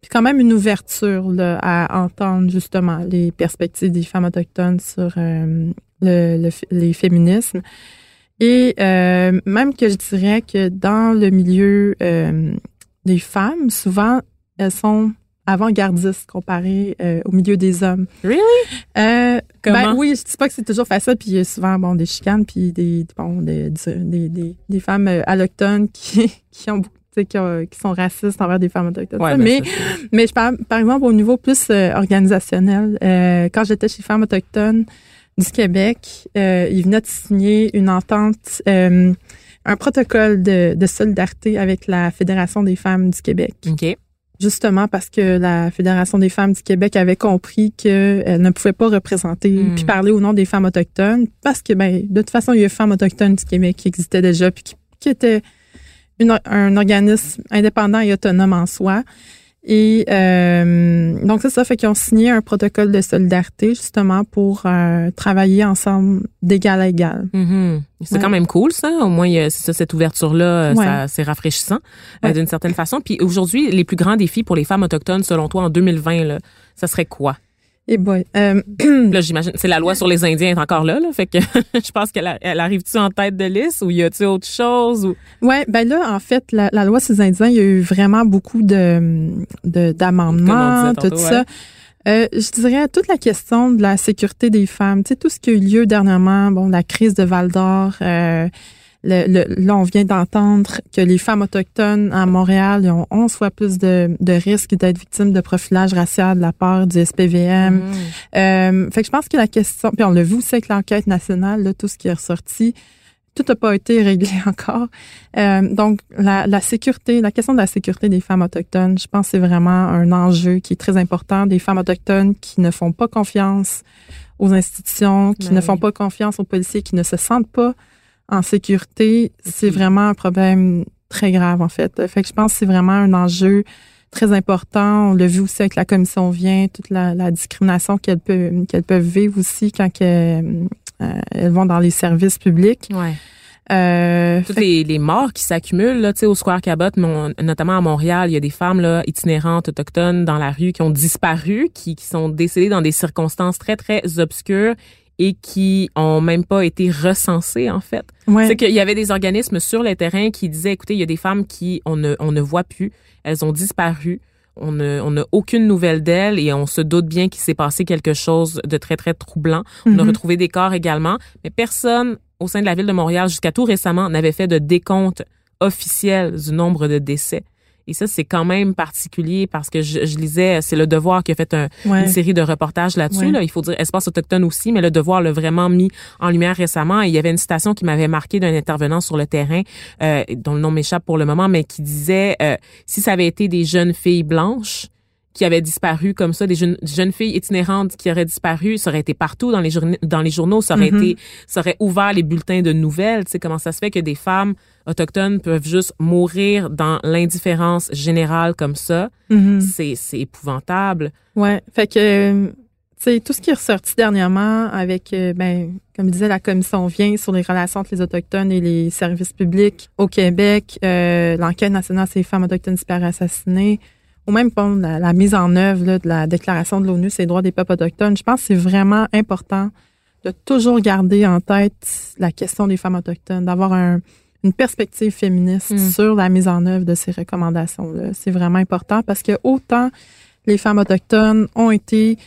Speaker 1: Puis quand même une ouverture là, à entendre justement les perspectives des femmes autochtones sur euh, le, le, les féminismes. Et même que je dirais que dans le milieu des femmes, souvent, elles sont avant-gardistes comparées euh, au milieu des hommes.
Speaker 2: Really?
Speaker 1: Euh, ben oui, je dis pas que c'est toujours facile, puis il y a souvent bon des chicanes, puis des bon des, des, des, des femmes euh, allochtones qui qui ont qui, qui, sont racistes envers des femmes autochtones.
Speaker 2: Ouais,
Speaker 1: mais
Speaker 2: ben,
Speaker 1: mais je parle par exemple au niveau plus euh, organisationnel. Euh, quand j'étais chez Femmes autochtones du Québec, euh, ils venaient de signer une entente un protocole de, de solidarité avec la Fédération des femmes du Québec.
Speaker 2: OK
Speaker 1: justement parce que la Fédération des femmes du Québec avait compris qu'elle ne pouvait pas représenter
Speaker 2: Mm.
Speaker 1: puis parler au nom des femmes autochtones parce que ben de toute façon il y a Femmes autochtones du Québec qui existait déjà puis qui, qui était une, un organisme indépendant et autonome en soi. Et euh, donc c'est ça fait qu'ils ont signé un protocole de solidarité justement pour euh, travailler ensemble d'égal à égal.
Speaker 2: Mhm. C'est
Speaker 1: Ouais.
Speaker 2: quand même cool ça. Au moins il y a- c'est ça, cette ouverture là,
Speaker 1: Ouais.
Speaker 2: ça c'est rafraîchissant euh, d'une certaine façon. Puis aujourd'hui, les plus grands défis pour les femmes autochtones selon toi en 2020 là, ça serait quoi?
Speaker 1: Et boy, euh,
Speaker 2: Là, j'imagine c'est la loi sur les Indiens est encore là là, fait que je pense qu'elle elle arrive-tu en tête de liste ou y a-tu autre chose ou?
Speaker 1: Ouais, ben là, en fait, la, la loi sur les Indiens, il y a eu vraiment beaucoup de de- d'amendements, tout ça. Euh, je dirais toute la question de la sécurité des femmes, tu sais, tout ce qui a eu lieu dernièrement, bon, la crise de Val d'Or, euh, le, le- là, on vient d'entendre que les femmes autochtones à Montréal ils ont 11 fois plus de, de risques d'être victimes de profilage racial de la part du SPVM.
Speaker 2: Mhm.
Speaker 1: Euh, fait que je pense que la question, puis on l'a vu aussi avec l'enquête nationale, là, tout ce qui est ressorti, tout n'a pas été réglé encore. Euh, donc, la, la sécurité, la question de la sécurité des femmes autochtones, je pense que c'est vraiment un enjeu qui est très important. Des femmes autochtones qui ne font pas confiance aux institutions, qui
Speaker 2: Ben
Speaker 1: ne
Speaker 2: oui.
Speaker 1: font pas confiance aux policiers, qui ne se sentent pas en sécurité, c'est vraiment un problème très grave, en fait. Fait que je pense que c'est vraiment un enjeu très important. On l'a vu aussi avec la commission vient, toute la, la discrimination qu'elles peuvent qu'elles peuvent vivre aussi quand euh, elles vont dans les services publics.
Speaker 2: Ouais.
Speaker 1: Euh,
Speaker 2: Toutes
Speaker 1: fait-
Speaker 2: les, les morts qui s'accumulent là, tu sais, au Square Cabot, notamment à Montréal, il y a des femmes là itinérantes autochtones dans la rue qui ont disparu, qui, qui sont décédées dans des circonstances très très obscures et qui ont même pas été recensées en fait.
Speaker 1: ouais.
Speaker 2: C'est qu'il y avait des organismes sur le terrain qui disaient, écoutez, il y a des femmes qui on ne on ne voit plus, elles ont disparu. On ne- on n'a aucune nouvelle d'elles et on se doute bien qu'il s'est passé quelque chose de très, très troublant. On a
Speaker 1: Mhm.
Speaker 2: retrouvé des corps également, mais personne au sein de la ville de Montréal, jusqu'à tout récemment, n'avait fait de décompte officiel du nombre de décès. Et ça, c'est quand même particulier parce que je, je lisais, c'est le Devoir qui a fait un,
Speaker 1: Ouais.
Speaker 2: une série de reportages là-dessus.
Speaker 1: Ouais.
Speaker 2: Là. Il faut dire espace autochtone aussi, mais le Devoir l'a vraiment mis en lumière récemment. Et il y avait une citation qui m'avait marqué d'un intervenant sur le terrain, euh, dont le nom m'échappe pour le moment, mais qui disait euh, si ça avait été des jeunes filles blanches qui avaient disparu comme ça, des jeunes, jeunes filles itinérantes qui auraient disparu, ça aurait été partout dans les journaux, dans les journaux, ça aurait
Speaker 1: Mhm.
Speaker 2: été, ça aurait ouvert les bulletins de nouvelles. Tu sais comment ça se fait que des femmes autochtones peuvent juste mourir dans l'indifférence générale comme ça.
Speaker 1: Mhm.
Speaker 2: C'est, c'est épouvantable.
Speaker 1: Ouais, fait que euh, tu sais tout ce qui est ressorti dernièrement avec euh, ben comme je disais la commission vient sur les relations entre les autochtones et les services publics au Québec, euh, l'enquête nationale sur les femmes autochtones disparues assassinées ou même bon, la, la mise en œuvre là, de la Déclaration de l'ONU sur les droits des peuples autochtones, je pense que c'est vraiment important de toujours garder en tête la question des femmes autochtones, d'avoir un, une perspective féministe
Speaker 2: Mm.
Speaker 1: sur la mise en œuvre de ces recommandations-là. C'est vraiment important parce que autant les femmes autochtones ont été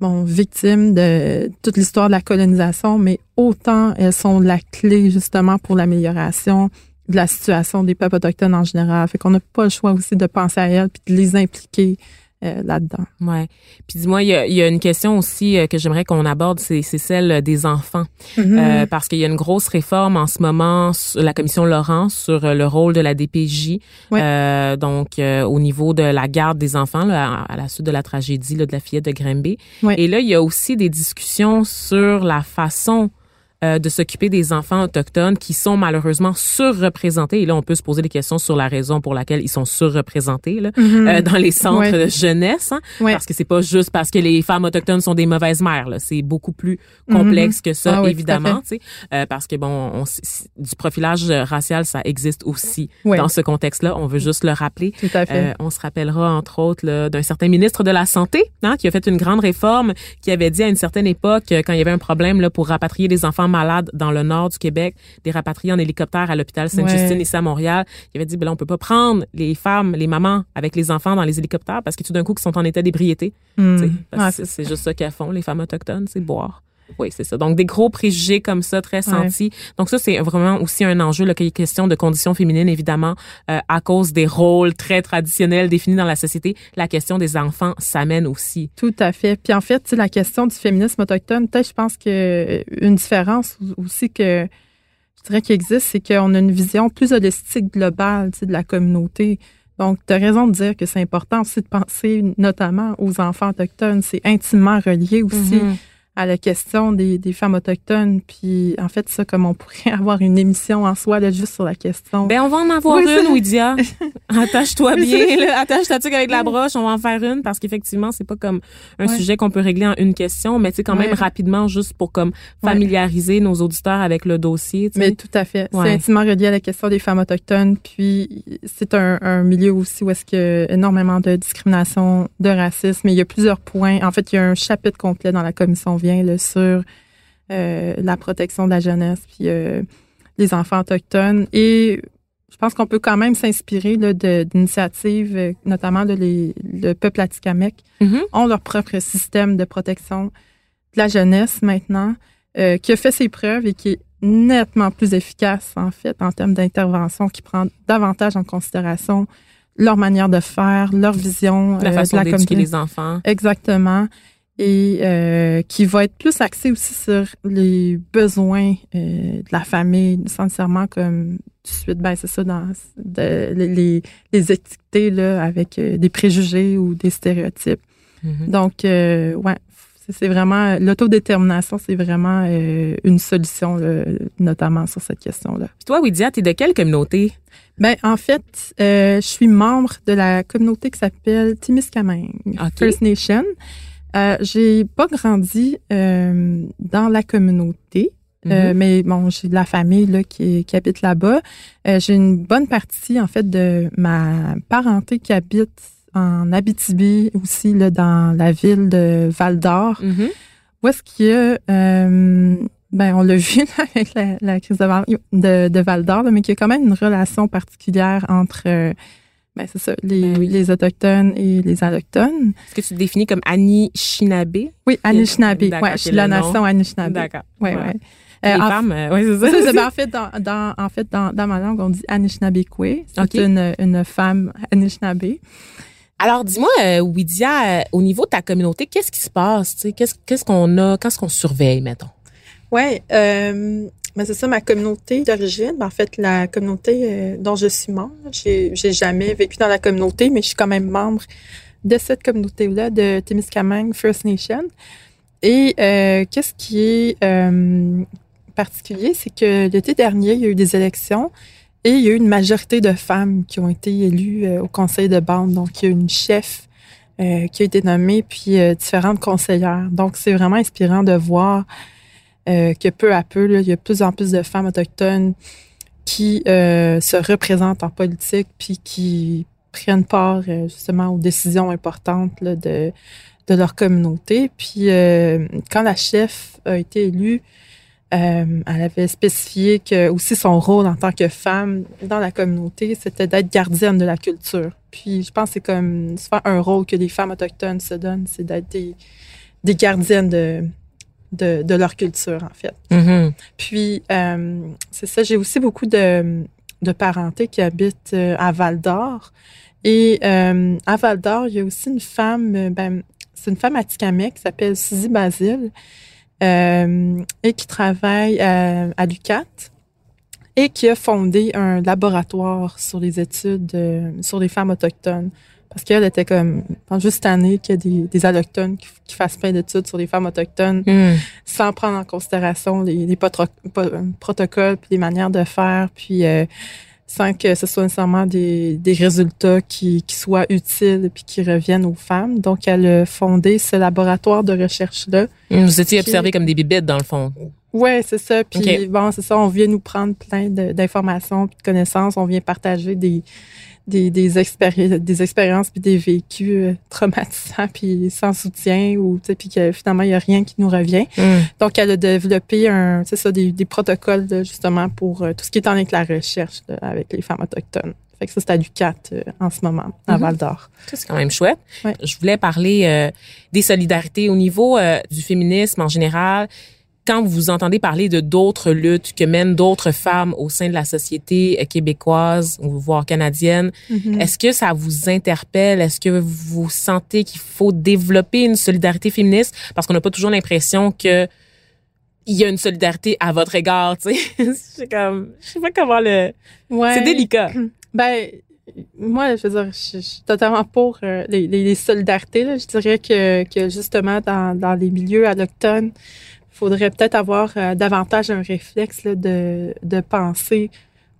Speaker 1: bon, victimes de toute l'histoire de la colonisation, mais autant elles sont la clé justement pour l'amélioration de la situation des peuples autochtones en général. Fait qu'on n'a pas le choix aussi de penser à elles puis de les impliquer euh, là-dedans.
Speaker 2: Ouais. Puis dis-moi, il y a, y a une question aussi euh, que j'aimerais qu'on aborde, c'est celle des enfants. Euh, parce qu'il y a une grosse réforme en ce moment, sur la commission Laurent, sur euh, le rôle de la DPJ.
Speaker 1: Ouais.
Speaker 2: Euh, donc, euh, au niveau de la garde des enfants, là, à, à la suite de la tragédie là, de la fillette de Grimby.
Speaker 1: Ouais.
Speaker 2: Et là, il y a aussi des discussions sur la façon euh, de s'occuper des enfants autochtones qui sont malheureusement surreprésentés. Et là, on peut se poser des questions sur la raison pour laquelle ils sont surreprésentés là, euh, dans les centres.
Speaker 1: Ouais.
Speaker 2: de jeunesse. hein.
Speaker 1: Ouais.
Speaker 2: Parce que c'est pas juste parce que les femmes autochtones sont des mauvaises mères. là. C'est beaucoup plus complexe que ça,
Speaker 1: Ah oui,
Speaker 2: évidemment. tu sais. Euh, parce que bon, on, du profilage racial, ça existe aussi
Speaker 1: Ouais.
Speaker 2: dans ce contexte-là. On veut juste le rappeler.
Speaker 1: Tout à fait.
Speaker 2: Euh, on se rappellera entre autres là, d'un certain ministre de la santé hein, qui a fait une grande réforme, qui avait dit à une certaine époque euh, quand il y avait un problème là, pour rapatrier des enfants malades dans le nord du Québec, des rapatrier en hélicoptère à l'hôpital Sainte-Justine
Speaker 1: Ouais.
Speaker 2: ici à Montréal, il avait dit ben là, on peut pas prendre les femmes, les mamans avec les enfants dans les hélicoptères parce que tout d'un coup ils sont en état d'ébriété.
Speaker 1: Hmm. Ouais,
Speaker 2: c'est juste ça qu'elles font les femmes autochtones, c'est boire. Oui, c'est ça. Donc, des gros préjugés comme ça, très sentis. Donc, ça, c'est vraiment aussi un enjeu, là, qu'il y ait question de conditions féminines, évidemment, euh, à cause des rôles très traditionnels définis dans la société. La question des enfants s'amène aussi.
Speaker 1: Tout à fait. Puis en fait, la question du féminisme autochtone, peut-être je pense que euh, une différence aussi que je dirais qu'il existe, c'est qu'on a une vision plus holistique, globale, tu sais, de la communauté. Donc, tu as raison de dire que c'est important aussi de penser notamment aux enfants autochtones. C'est intimement relié aussi
Speaker 2: Mhm.
Speaker 1: À la question des, des femmes autochtones. Puis, en fait, ça, comme on pourrait avoir une émission en soi, là, juste sur la question.
Speaker 2: Ben, on va en avoir
Speaker 1: Oui,
Speaker 2: une, Ouidia. Attache-toi bien, là. Attache ta tuque avec la broche. On va en faire une parce qu'effectivement, c'est pas comme un
Speaker 1: Ouais.
Speaker 2: sujet qu'on peut régler en une question, mais tu sais, quand même rapidement, juste pour comme familiariser nos auditeurs avec le dossier.
Speaker 1: Mais tout à fait. C'est intimement relié à la question des femmes autochtones. Puis c'est un, un milieu aussi où est-ce qu'il y a énormément de discrimination, de racisme. Et il y a plusieurs points. En fait, il y a un chapitre complet dans la commission là, sur euh, la protection de la jeunesse puis euh, les enfants autochtones. Et je pense qu'on peut quand même s'inspirer d'initiatives, euh, notamment de les, le peuple atikamekw
Speaker 2: Mhm.
Speaker 1: ont leur propre système de protection de la jeunesse maintenant, euh, qui a fait ses preuves et qui est nettement plus efficace, en fait, en termes d'intervention, qui prend davantage en considération leur manière de faire, leur vision
Speaker 2: La
Speaker 1: euh,
Speaker 2: façon
Speaker 1: de la
Speaker 2: d'éduquer les enfants.
Speaker 1: Exactement. Et euh, qui va être plus axé aussi sur les besoins euh, de la famille, sans nécessairement comme tout de suite, ben c'est ça, dans de- les, les, étiqueter là, avec euh, des préjugés ou des stéréotypes.
Speaker 2: Mhm.
Speaker 1: Donc, euh, ouais, c'est vraiment l'autodétermination, c'est vraiment euh, une solution, là, notamment sur cette question-là.
Speaker 2: Toi, Ouidia, t'es de quelle communauté?
Speaker 1: Ben, en fait, euh, je suis membre de la communauté qui s'appelle Timiskaming
Speaker 2: Ok.
Speaker 1: First Nation. Euh, j'ai pas grandi euh, dans la communauté. Euh,
Speaker 2: Mhm.
Speaker 1: mais bon, j'ai de la famille là, qui, qui habite là-bas. Euh, j'ai une bonne partie, en fait, de ma parenté qui habite en Abitibi, aussi là, dans la ville de Val-d'Or.
Speaker 2: Mhm.
Speaker 1: Où est-ce qu'il y a, euh, ben on l'a vu là, avec la, la crise de, Val- de, de Val d'Or, mais qu'il y a quand même une relation particulière entre, ben c'est ça, les,
Speaker 2: Ben oui.
Speaker 1: les autochtones et les allochtones.
Speaker 2: Est-ce que tu te définis comme Annie Shinabé?
Speaker 1: Oui, Anishinaabe.
Speaker 2: Ok,
Speaker 1: je suis de la nation Anishinaabe.
Speaker 2: D'accord.
Speaker 1: Ouais,
Speaker 2: Ouais.
Speaker 1: ouais.
Speaker 2: Les
Speaker 1: Euh, en
Speaker 2: femmes, euh, ouais, c'est ça.
Speaker 1: ben, en fait, dans, dans, en fait dans, dans ma langue, on dit Anishinaabe-Kwe. C'est
Speaker 2: Ok.
Speaker 1: une, une femme Anishinaabe.
Speaker 2: Alors, dis-moi, euh, Ouidia, euh, au niveau de ta communauté, qu'est-ce qui se passe? Qu'est-ce qu'est-ce qu'on a? Qu'est-ce qu'on surveille, mettons?
Speaker 1: Oui, ben c'est ça ma communauté d'origine. Ben, En fait, la communauté euh, dont je suis membre, j'ai j'ai jamais vécu dans la communauté, mais je suis quand même membre de cette communauté-là, de Témiscamingue First Nation. Et euh, qu'est-ce qui est euh, particulier, c'est que l'été dernier, il y a eu des élections et il y a eu une majorité de femmes qui ont été élues au conseil de bande. Donc, il y a une chef qui a été nommée, puis différentes conseillères. Donc, c'est vraiment inspirant de voir euh, que peu à peu, il y a de plus en plus de femmes autochtones qui euh, se représentent en politique, puis qui prennent part justement aux décisions importantes de, de leur communauté. Puis quand la chef a été élue, elle avait spécifié que aussi son rôle en tant que femme dans la communauté, c'était d'être gardienne de la culture. Puis je pense que c'est comme souvent un rôle que les femmes autochtones se donnent, c'est d'être des, des gardiennes de, de, de, leur culture, en fait.
Speaker 2: Mm-hmm.
Speaker 1: Puis, euh, c'est ça, j'ai aussi beaucoup de, de parentés qui habitent euh, à Val-d'Or. Et euh, à Val-d'Or, il y a aussi une femme, ben, c'est une femme atikamekw qui s'appelle Suzy Basile euh, et qui travaille à, à l'UCAT et qui a fondé un laboratoire sur les études sur les femmes autochtones. Parce qu'elle était comme, pense juste cette année qu'il y a des, des allochtones qui, qui fassent plein d'études sur les femmes autochtones
Speaker 2: Mm.
Speaker 1: sans prendre en considération les, les potro- po- protocoles puis les manières de faire, puis euh, sans que ce soit nécessairement des, des résultats qui, qui soient utiles puis qui reviennent aux femmes. Donc, elle a fondé ce laboratoire de recherche-là.
Speaker 2: Mm, Vous étiez observés comme des bibittes, dans le fond.
Speaker 1: Ouais, c'est ça. Puis bon, c'est ça. On vient nous prendre plein d'informations puis de connaissances. On vient partager des des des, expéri- des expériences puis des vécus euh, traumatisants puis sans soutien ou tu sais puis que finalement il y a rien qui nous revient.
Speaker 2: Mm.
Speaker 1: Donc elle a développé un c'est ça des, des protocoles là, justement pour euh, tout ce qui est en lien avec la recherche là, avec les femmes autochtones. Fait que ça c'est à Ducat euh, en ce moment à
Speaker 2: Mhm.
Speaker 1: Val d'Or.
Speaker 2: Ça, c'est quand même chouette.
Speaker 1: Ouais.
Speaker 2: Je voulais parler euh, des solidarités au niveau euh, du féminisme en général. Quand vous entendez parler de d'autres luttes que mènent d'autres femmes au sein de la société euh, québécoise ou voire canadienne,
Speaker 1: Mhm.
Speaker 2: est-ce que ça vous interpelle? Est-ce que vous sentez qu'il faut développer une solidarité féministe? Parce qu'on n'a pas toujours l'impression que il y a une solidarité à votre égard, tu sais. C'est comme, je sais pas comment le...
Speaker 1: Ouais.
Speaker 2: C'est délicat.
Speaker 1: Ben, moi, je veux dire, je, je suis totalement pour euh, les, solidarités. Là. Je dirais que, que justement, dans, dans les milieux il faudrait peut-être avoir euh, davantage un réflexe là, de, de penser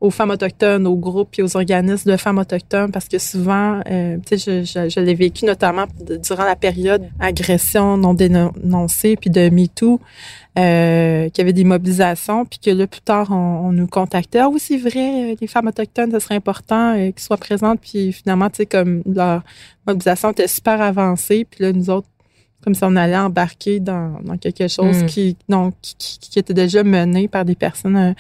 Speaker 1: aux femmes autochtones, aux groupes et aux organismes de femmes autochtones, parce que souvent, euh, tu sais, je, je, je l'ai vécu notamment durant la période agression non dénoncée, puis de MeToo, euh, qu'il y avait des mobilisations, puis que là, plus tard, on, on nous contactait. Ah oui, c'est vrai, euh, les femmes autochtones, ce serait important euh, qu'elles soient présentes. Puis finalement, tu sais, comme leur mobilisation était super avancée, puis là, nous autres, comme si on allait embarquer dans, dans quelque chose
Speaker 2: Mm.
Speaker 1: qui, donc, qui, qui- était déjà mené par des personnes euh.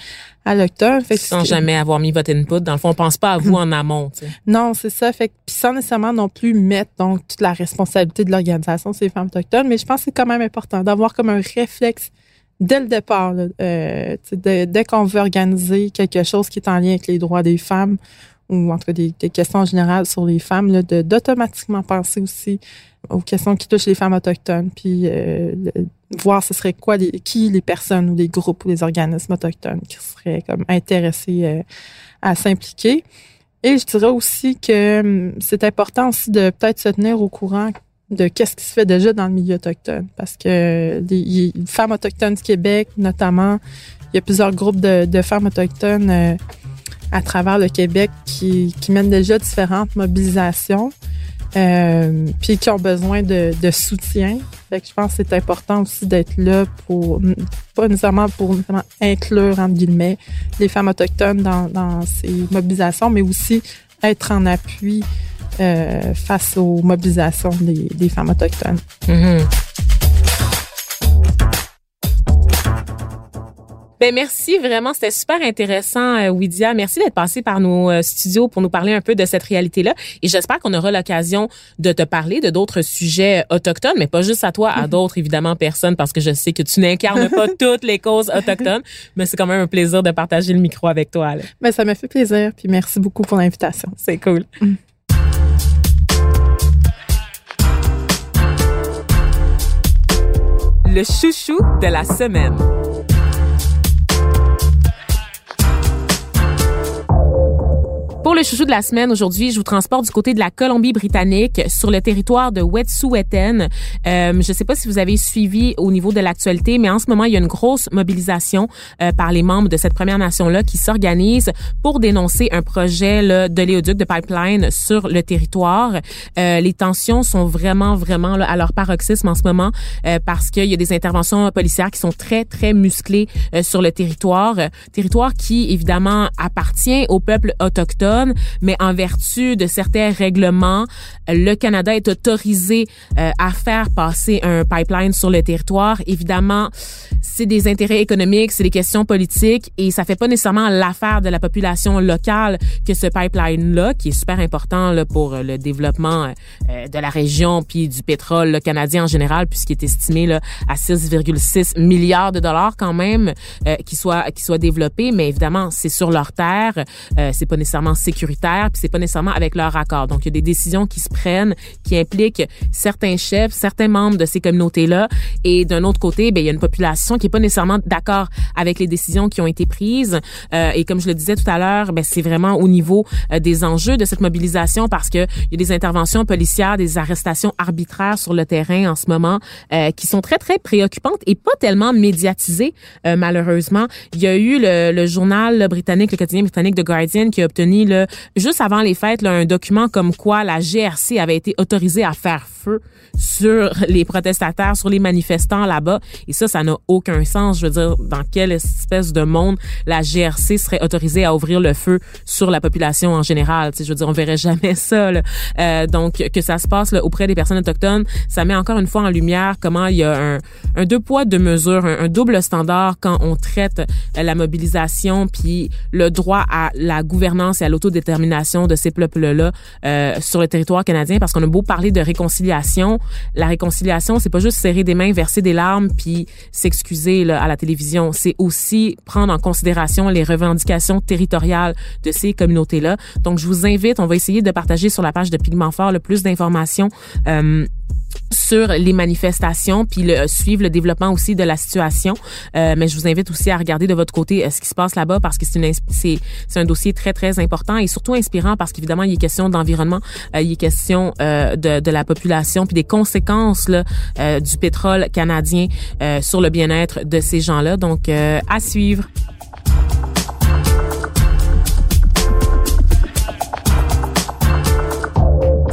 Speaker 1: Fait que
Speaker 2: Sans jamais avoir mis votre input. Dans le fond, on pense pas à vous en amont, tu sais.
Speaker 1: non, c'est ça. Fait que, puis sans nécessairement non plus mettre donc toute la responsabilité de l'organisation sur les femmes autochtones, mais je pense que c'est quand même important d'avoir comme un réflexe dès le départ, là, euh, dès qu'on veut organiser quelque chose qui est en lien avec les droits des femmes ou en cas des, des questions générales sur les femmes, là, de d'automatiquement penser aussi aux questions qui touchent les femmes autochtones, puis euh, voir ce serait quoi les, qui les personnes ou les groupes ou les organismes autochtones qui seraient comme intéressés euh, à s'impliquer. Et je dirais aussi que hum, c'est important aussi de peut-être se tenir au courant de qu'est-ce qui se fait déjà dans le milieu autochtone. Parce que les, les femmes autochtones du Québec, notamment, il y a plusieurs groupes de, de femmes autochtones euh, à travers le Québec qui, qui mènent déjà différentes mobilisations. Euh, puis qui ont besoin de, soutien. Fait que je pense que c'est important aussi d'être là pour, pas nécessairement pour nécessairement inclure, entre guillemets, les femmes autochtones dans, ces mobilisations, mais aussi être en appui euh, face aux mobilisations des, femmes autochtones.
Speaker 2: Mhm. Ben merci vraiment, c'était super intéressant, euh, Widia. Merci d'être passé par nos euh, studios pour nous parler un peu de cette réalité-là. Et j'espère qu'on aura l'occasion de te parler de d'autres sujets autochtones, mais pas juste à toi, à d'autres évidemment personnes, parce que je sais que tu n'incarnes pas toutes les causes autochtones, mais c'est quand même un plaisir de partager le micro avec toi. là.
Speaker 1: Mais ça me fait plaisir, puis merci beaucoup pour l'invitation.
Speaker 2: C'est cool. Le chouchou de la semaine. Pour le chouchou de la semaine, aujourd'hui, je vous transporte du côté de la Colombie-Britannique sur le territoire de Wet'suwet'en. Euh, je ne sais pas si vous avez suivi au niveau de l'actualité, mais en ce moment, il y a une grosse mobilisation euh, par les membres de cette Première Nation-là qui s'organise pour dénoncer un projet là, de l'éoduc de pipeline sur le territoire. Euh, les tensions sont vraiment, vraiment là, à leur paroxysme en ce moment euh, parce qu'il y a des interventions policières qui sont très, très musclées euh, sur le territoire. Territoire qui, évidemment, appartient au peuple autochtone mais en vertu de certains règlements, le Canada est autorisé euh, à faire passer un pipeline sur le territoire. Évidemment, c'est des intérêts économiques, c'est des questions politiques et ça fait pas nécessairement l'affaire de la population locale que ce pipeline-là, qui est super important là, pour le développement euh, de la région puis du pétrole canadien en général, puisqu'il est estimé là, à 6,6 milliards de dollars quand même, euh, qui soit qui soit développé. Mais évidemment, c'est sur leur terre, euh, c'est pas nécessairement sécuritaire, puis c'est pas nécessairement avec leur accord. Donc, il y a des décisions qui se prennent, qui impliquent certains chefs, certains membres de ces communautés-là, et d'un autre côté, ben il y a une population qui est pas nécessairement d'accord avec les décisions qui ont été prises. Euh, et comme je le disais tout à l'heure, ben c'est vraiment au niveau euh, des enjeux de cette mobilisation parce que il y a des interventions policières, des arrestations arbitraires sur le terrain en ce moment euh, qui sont très très préoccupantes et pas tellement médiatisées euh, malheureusement. Il y a eu le, le journal britannique, le quotidien britannique The Guardian qui a obtenu le juste avant les fêtes là, un document comme quoi la GRC avait été autorisée à faire feu sur les protestataires, sur les manifestants là-bas. Et ça, ça n'a aucun sens. Je veux dire, dans quelle espèce de monde la GRC serait autorisée à ouvrir le feu sur la population en général? Tu je veux dire, on verrait jamais ça. Là. Euh, donc, que ça se passe là, auprès des personnes autochtones, ça met encore une fois en lumière comment il y a un, un deux poids, deux mesures, un, un double standard quand on traite euh, la mobilisation puis le droit à la gouvernance et à l'autodétermination de ces peuples-là euh, sur le territoire canadien. Parce qu'on a beau parler de réconciliation, la réconciliation, c'est pas juste serrer des mains, verser des larmes puis s'excuser à la télévision. C'est aussi prendre en considération les revendications territoriales de ces communautés-là. Donc, je vous invite, on va essayer de partager sur la page de Pigment Fort le plus d'informations. Euh, sur les manifestations puis le, suivre le développement aussi de la situation. Euh, mais je vous invite aussi à regarder de votre côté euh, ce qui se passe là-bas parce que c'est une c'est c'est un dossier très très important et surtout inspirant parce qu'évidemment il est question d'environnement euh, il est question euh, de, de la population puis des conséquences là, euh, du pétrole canadien sur le bien-être de ces gens-là. Donc à suivre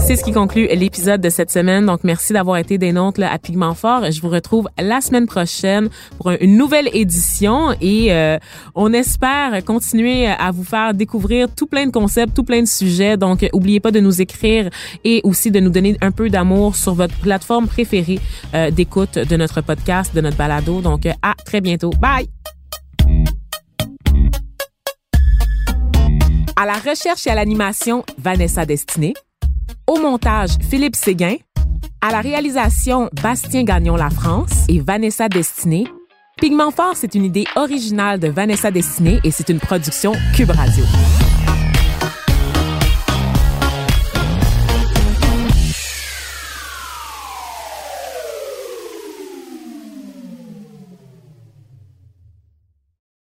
Speaker 2: C'est ce qui conclut l'épisode de cette semaine. Donc, merci d'avoir été des nôtres à Pigment Fort. Je vous retrouve la semaine prochaine pour une nouvelle édition et euh, on espère continuer à vous faire découvrir tout plein de concepts, tout plein de sujets. Donc, oubliez pas de nous écrire et aussi de nous donner un peu d'amour sur votre plateforme préférée euh, d'écoute de notre podcast, de notre balado. Donc, à très bientôt. Bye! À la recherche et à l'animation, Vanessa Destinée. Au montage, Philippe Séguin. À la réalisation, Bastien Gagnon La France et Vanessa Destinée. Pigment Fort, c'est une idée originale de Vanessa Destinée et c'est une production Cube Radio.